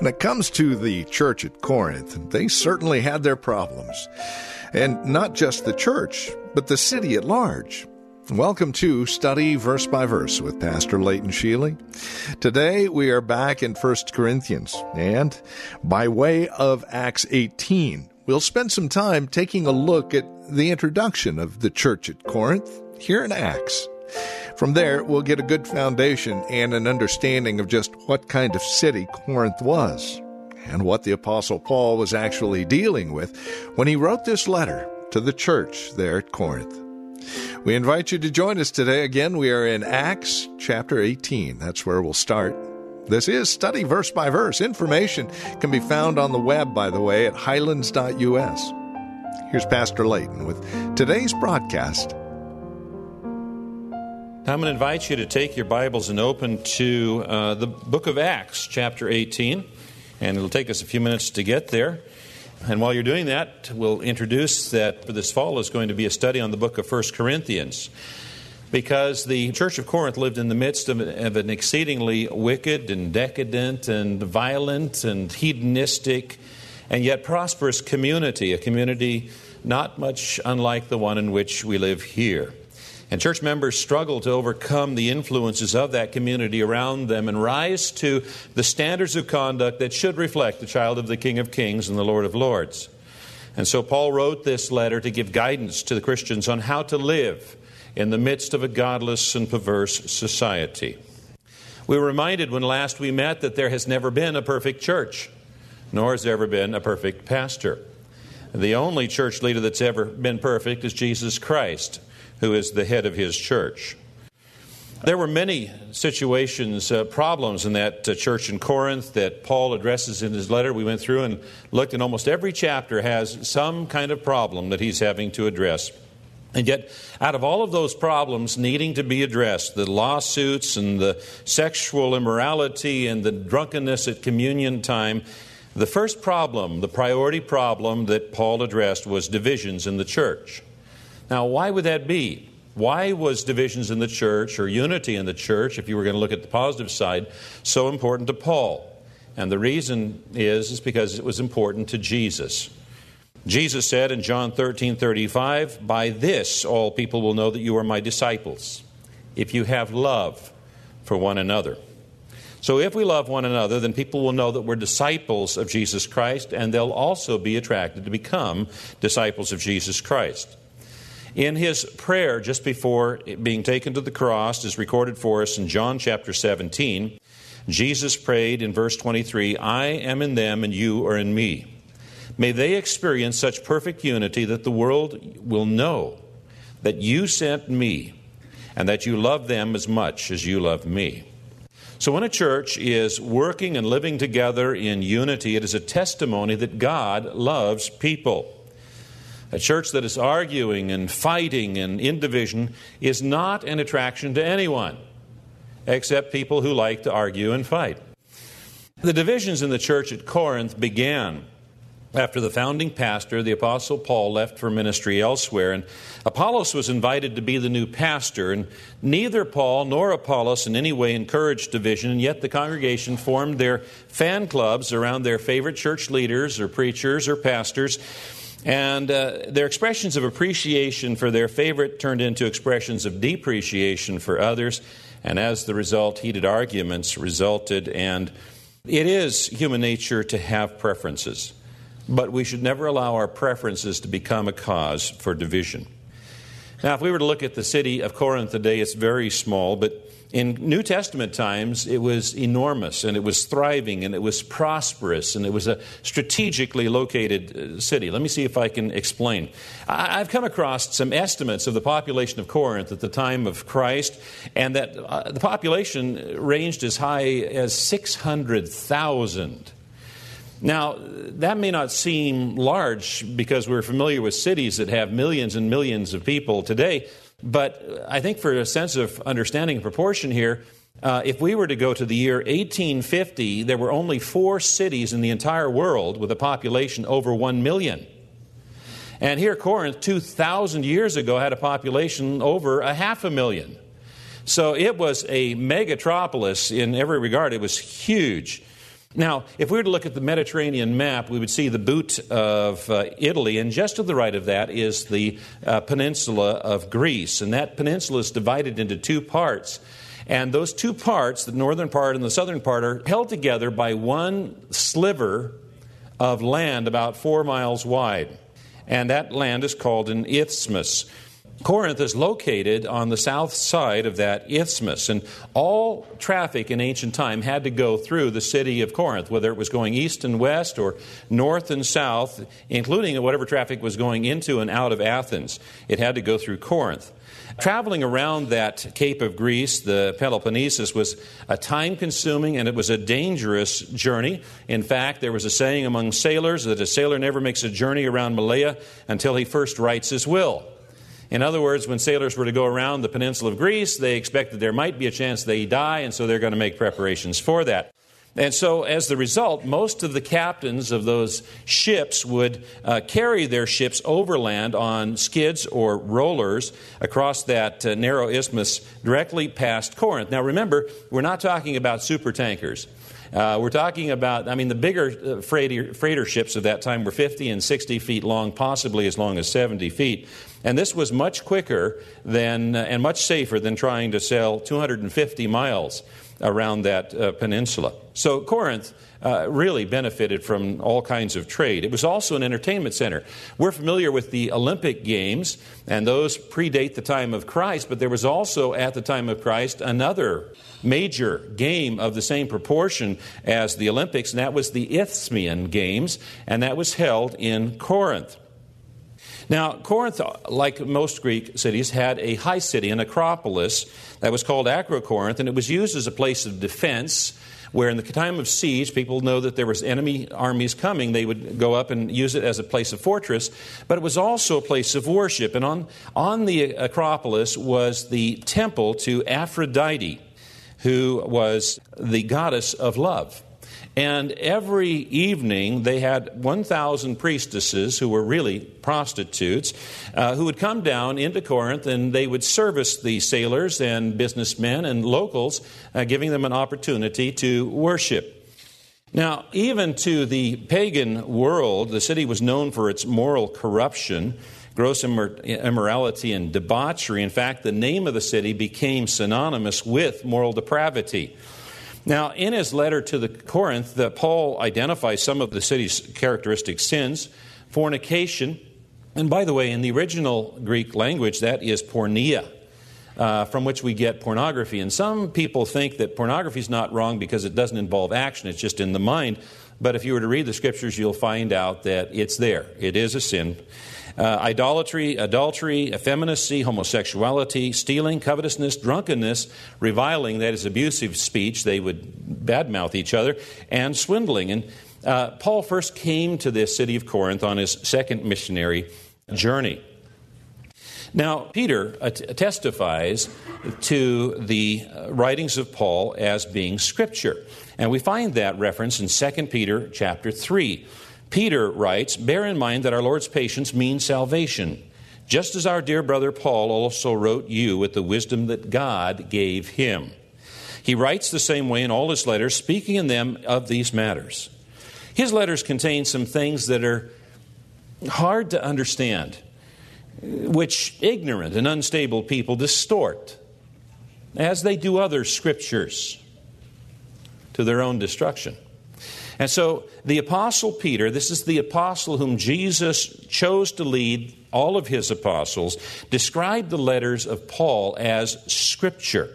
When it comes to the church at Corinth, they certainly had their problems. And not just the church, but the city at large. Welcome to Study Verse by Verse with Pastor Leighton Sheely. Today we are back in 1 Corinthians, and by way of Acts 18, we'll spend some time taking a look at the introduction of the church at Corinth here in Acts. From there, we'll get a good foundation and an understanding of just what kind of city Corinth was and what the Apostle Paul was actually dealing with when he wrote this letter to the church there at Corinth. We invite you to join us today. Again, we are in Acts chapter 18. That's where we'll start. This is study verse by verse. Information can be found on the web, by the way, at highlands.us. Here's Pastor Leighton with today's broadcast I'm going to invite you to take your Bibles and open to uh, the book of Acts, chapter 18. And it'll take us a few minutes to get there. And while you're doing that, we'll introduce that for this fall is going to be a study on the book of 1 Corinthians. Because the church of Corinth lived in the midst of, of an exceedingly wicked and decadent and violent and hedonistic and yet prosperous community, a community not much unlike the one in which we live here. And church members struggle to overcome the influences of that community around them and rise to the standards of conduct that should reflect the child of the King of Kings and the Lord of Lords. And so Paul wrote this letter to give guidance to the Christians on how to live in the midst of a godless and perverse society. We were reminded when last we met that there has never been a perfect church, nor has there ever been a perfect pastor. The only church leader that's ever been perfect is Jesus Christ who is the head of his church. There were many situations, uh, problems in that uh, church in Corinth that Paul addresses in his letter. We went through and looked, and almost every chapter has some kind of problem that he's having to address. And yet, out of all of those problems needing to be addressed, the lawsuits and the sexual immorality and the drunkenness at communion time, the first problem, the priority problem that Paul addressed was divisions in the church. Now, why would that be? Why was divisions in the church or unity in the church, if you were going to look at the positive side, so important to Paul? And the reason is, is because it was important to Jesus. Jesus said in John 13 35, By this all people will know that you are my disciples, if you have love for one another. So, if we love one another, then people will know that we're disciples of Jesus Christ, and they'll also be attracted to become disciples of Jesus Christ. In his prayer just before being taken to the cross, is recorded for us in John chapter 17, Jesus prayed in verse 23 I am in them and you are in me. May they experience such perfect unity that the world will know that you sent me and that you love them as much as you love me. So, when a church is working and living together in unity, it is a testimony that God loves people. A church that is arguing and fighting and in division is not an attraction to anyone except people who like to argue and fight. The divisions in the church at Corinth began after the founding pastor, the Apostle Paul, left for ministry elsewhere, and Apollos was invited to be the new pastor. And neither Paul nor Apollos in any way encouraged division, and yet the congregation formed their fan clubs around their favorite church leaders or preachers or pastors and uh, their expressions of appreciation for their favorite turned into expressions of depreciation for others. And as the result, heated arguments resulted. And it is human nature to have preferences, but we should never allow our preferences to become a cause for division. Now, if we were to look at the city of Corinth today, it's very small, but In New Testament times, it was enormous and it was thriving and it was prosperous and it was a strategically located uh, city. Let me see if I can explain. I've come across some estimates of the population of Corinth at the time of Christ, and that uh, the population ranged as high as 600,000. Now, that may not seem large because we're familiar with cities that have millions and millions of people today, but I think for a sense of understanding and proportion here, uh, if we were to go to the year 1850, there were only four cities in the entire world with a population over 1 million. And here, Corinth, 2,000 years ago, had a population over a half a million. So it was a megatropolis in every regard. It was huge. Now, if we were to look at the Mediterranean map, we would see the boot of uh, Italy, and just to the right of that is the uh, peninsula of Greece. And that peninsula is divided into two parts. And those two parts, the northern part and the southern part, are held together by one sliver of land about four miles wide. And that land is called an isthmus. Corinth is located on the south side of that isthmus, and all traffic in ancient time had to go through the city of Corinth, whether it was going east and west or north and south, including whatever traffic was going into and out of Athens. It had to go through Corinth. Traveling around that Cape of Greece, the Peloponnesus, was a time consuming and it was a dangerous journey. In fact, there was a saying among sailors that a sailor never makes a journey around Malea until he first writes his will. In other words, when sailors were to go around the peninsula of Greece, they expected there might be a chance they die, and so they're going to make preparations for that. And so, as the result, most of the captains of those ships would uh, carry their ships overland on skids or rollers across that uh, narrow isthmus directly past Corinth. Now, remember, we're not talking about super tankers. Uh, we're talking about, I mean, the bigger uh, freighter, freighter ships of that time were 50 and 60 feet long, possibly as long as 70 feet. And this was much quicker than, uh, and much safer than trying to sail 250 miles around that uh, peninsula. So Corinth uh, really benefited from all kinds of trade. It was also an entertainment center. We're familiar with the Olympic Games, and those predate the time of Christ, but there was also at the time of Christ another major game of the same proportion as the Olympics, and that was the Isthmian Games, and that was held in Corinth. Now, Corinth, like most Greek cities, had a high city, an acropolis, that was called Acrocorinth, and it was used as a place of defense where in the time of siege people know that there was enemy armies coming. They would go up and use it as a place of fortress but it was also a place of worship. And on, on the acropolis was the temple to aphrodite who was the goddess of love and every evening they had 1,000 priestesses who were really prostitutes uh, who would come down into Corinth and they would service the sailors and businessmen and locals, uh, giving them an opportunity to worship. Now, even to the pagan world, the city was known for its moral corruption, gross immorality, and debauchery. In fact, the name of the city became synonymous with moral depravity. Now, in his letter to the Corinth, the, Paul identifies some of the city's characteristic sins fornication. And by the way, in the original Greek language, that is porneia, uh, from which we get pornography. And some people think that pornography is not wrong because it doesn't involve action, it's just in the mind. But if you were to read the scriptures, you'll find out that it's there. It is a sin. Uh, idolatry, adultery, effeminacy, homosexuality, stealing, covetousness, drunkenness, reviling, that is abusive speech, they would badmouth each other, and swindling. And uh, Paul first came to this city of Corinth on his second missionary journey. Now, Peter testifies to the writings of Paul as being scripture. And we find that reference in 2 Peter chapter 3. Peter writes, Bear in mind that our Lord's patience means salvation, just as our dear brother Paul also wrote you with the wisdom that God gave him. He writes the same way in all his letters, speaking in them of these matters. His letters contain some things that are hard to understand, which ignorant and unstable people distort, as they do other scriptures, to their own destruction. And so the Apostle Peter, this is the apostle whom Jesus chose to lead all of his apostles, described the letters of Paul as Scripture.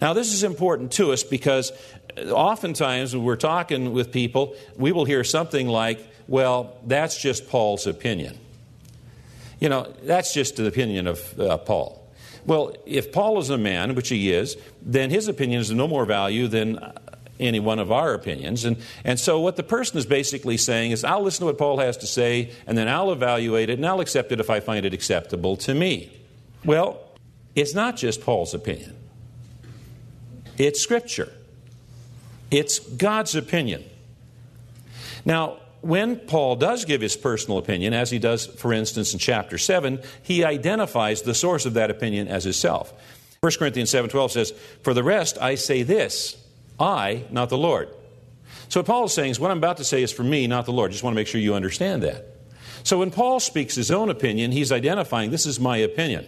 Now, this is important to us because oftentimes when we're talking with people, we will hear something like, well, that's just Paul's opinion. You know, that's just the opinion of uh, Paul. Well, if Paul is a man, which he is, then his opinion is no more value than any one of our opinions. And, and so, what the person is basically saying is, I'll listen to what Paul has to say, and then I'll evaluate it, and I'll accept it if I find it acceptable to me. Well, it's not just Paul's opinion, it's Scripture, it's God's opinion. Now, when Paul does give his personal opinion, as he does, for instance, in chapter 7, he identifies the source of that opinion as himself. 1 Corinthians 7:12 says, "For the rest I say this, I, not the Lord." So what Paul is saying is what I'm about to say is for me, not the Lord. Just want to make sure you understand that. So when Paul speaks his own opinion, he's identifying this is my opinion.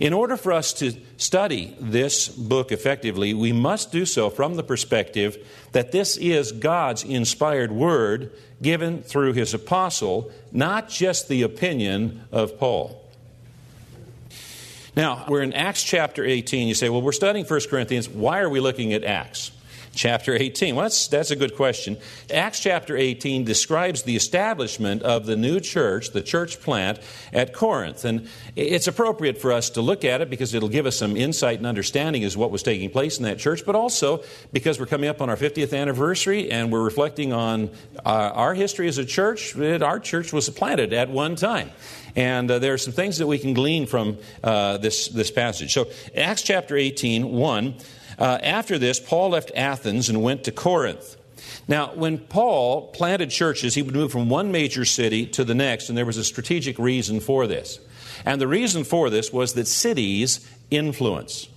In order for us to study this book effectively, we must do so from the perspective that this is God's inspired word given through his apostle, not just the opinion of Paul. Now, we're in Acts chapter 18. You say, well, we're studying 1 Corinthians. Why are we looking at Acts? Chapter 18? Well, that's, that's a good question. Acts chapter 18 describes the establishment of the new church, the church plant at Corinth. And it's appropriate for us to look at it because it'll give us some insight and understanding as what was taking place in that church, but also because we're coming up on our 50th anniversary and we're reflecting on uh, our history as a church. Our church was planted at one time. And uh, there are some things that we can glean from uh, this, this passage. So, Acts chapter 18, 1. Uh, after this, Paul left Athens and went to Corinth. Now, when Paul planted churches, he would move from one major city to the next, and there was a strategic reason for this. And the reason for this was that cities influence.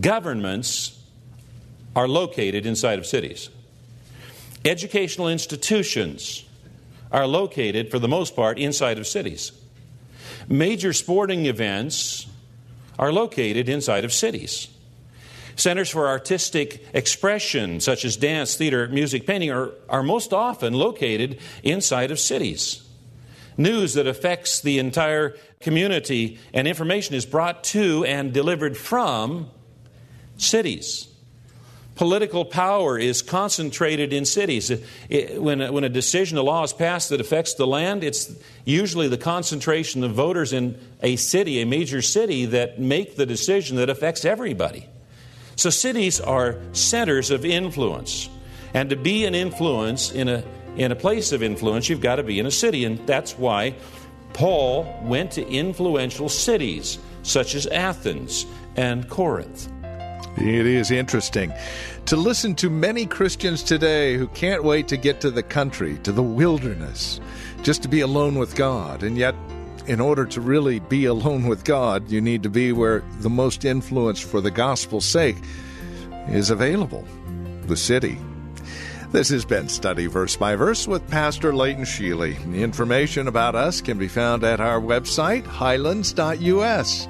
Governments are located inside of cities. Educational institutions are located, for the most part, inside of cities. Major sporting events are located inside of cities. Centers for artistic expression, such as dance, theater, music, painting, are, are most often located inside of cities. News that affects the entire community and information is brought to and delivered from cities. Political power is concentrated in cities. It, when, a, when a decision, a law is passed that affects the land, it's usually the concentration of voters in a city, a major city, that make the decision that affects everybody. So cities are centers of influence. And to be an influence in a, in a place of influence, you've got to be in a city. And that's why Paul went to influential cities such as Athens and Corinth. It is interesting to listen to many Christians today who can't wait to get to the country, to the wilderness, just to be alone with God. And yet, in order to really be alone with God, you need to be where the most influence for the gospel's sake is available the city. This has been Study Verse by Verse with Pastor Leighton Sheely. Information about us can be found at our website, highlands.us.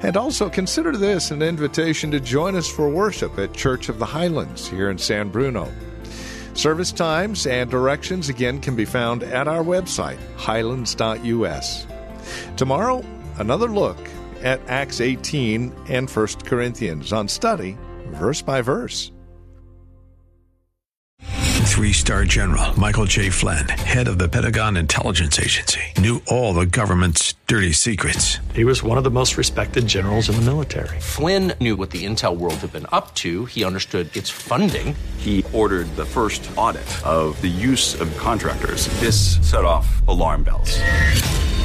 And also consider this an invitation to join us for worship at Church of the Highlands here in San Bruno. Service times and directions again can be found at our website, highlands.us. Tomorrow, another look at Acts 18 and 1 Corinthians on study verse by verse. Three star general Michael J. Flynn, head of the Pentagon Intelligence Agency, knew all the government's dirty secrets. He was one of the most respected generals in the military. Flynn knew what the intel world had been up to, he understood its funding. He ordered the first audit of the use of contractors. This set off alarm bells.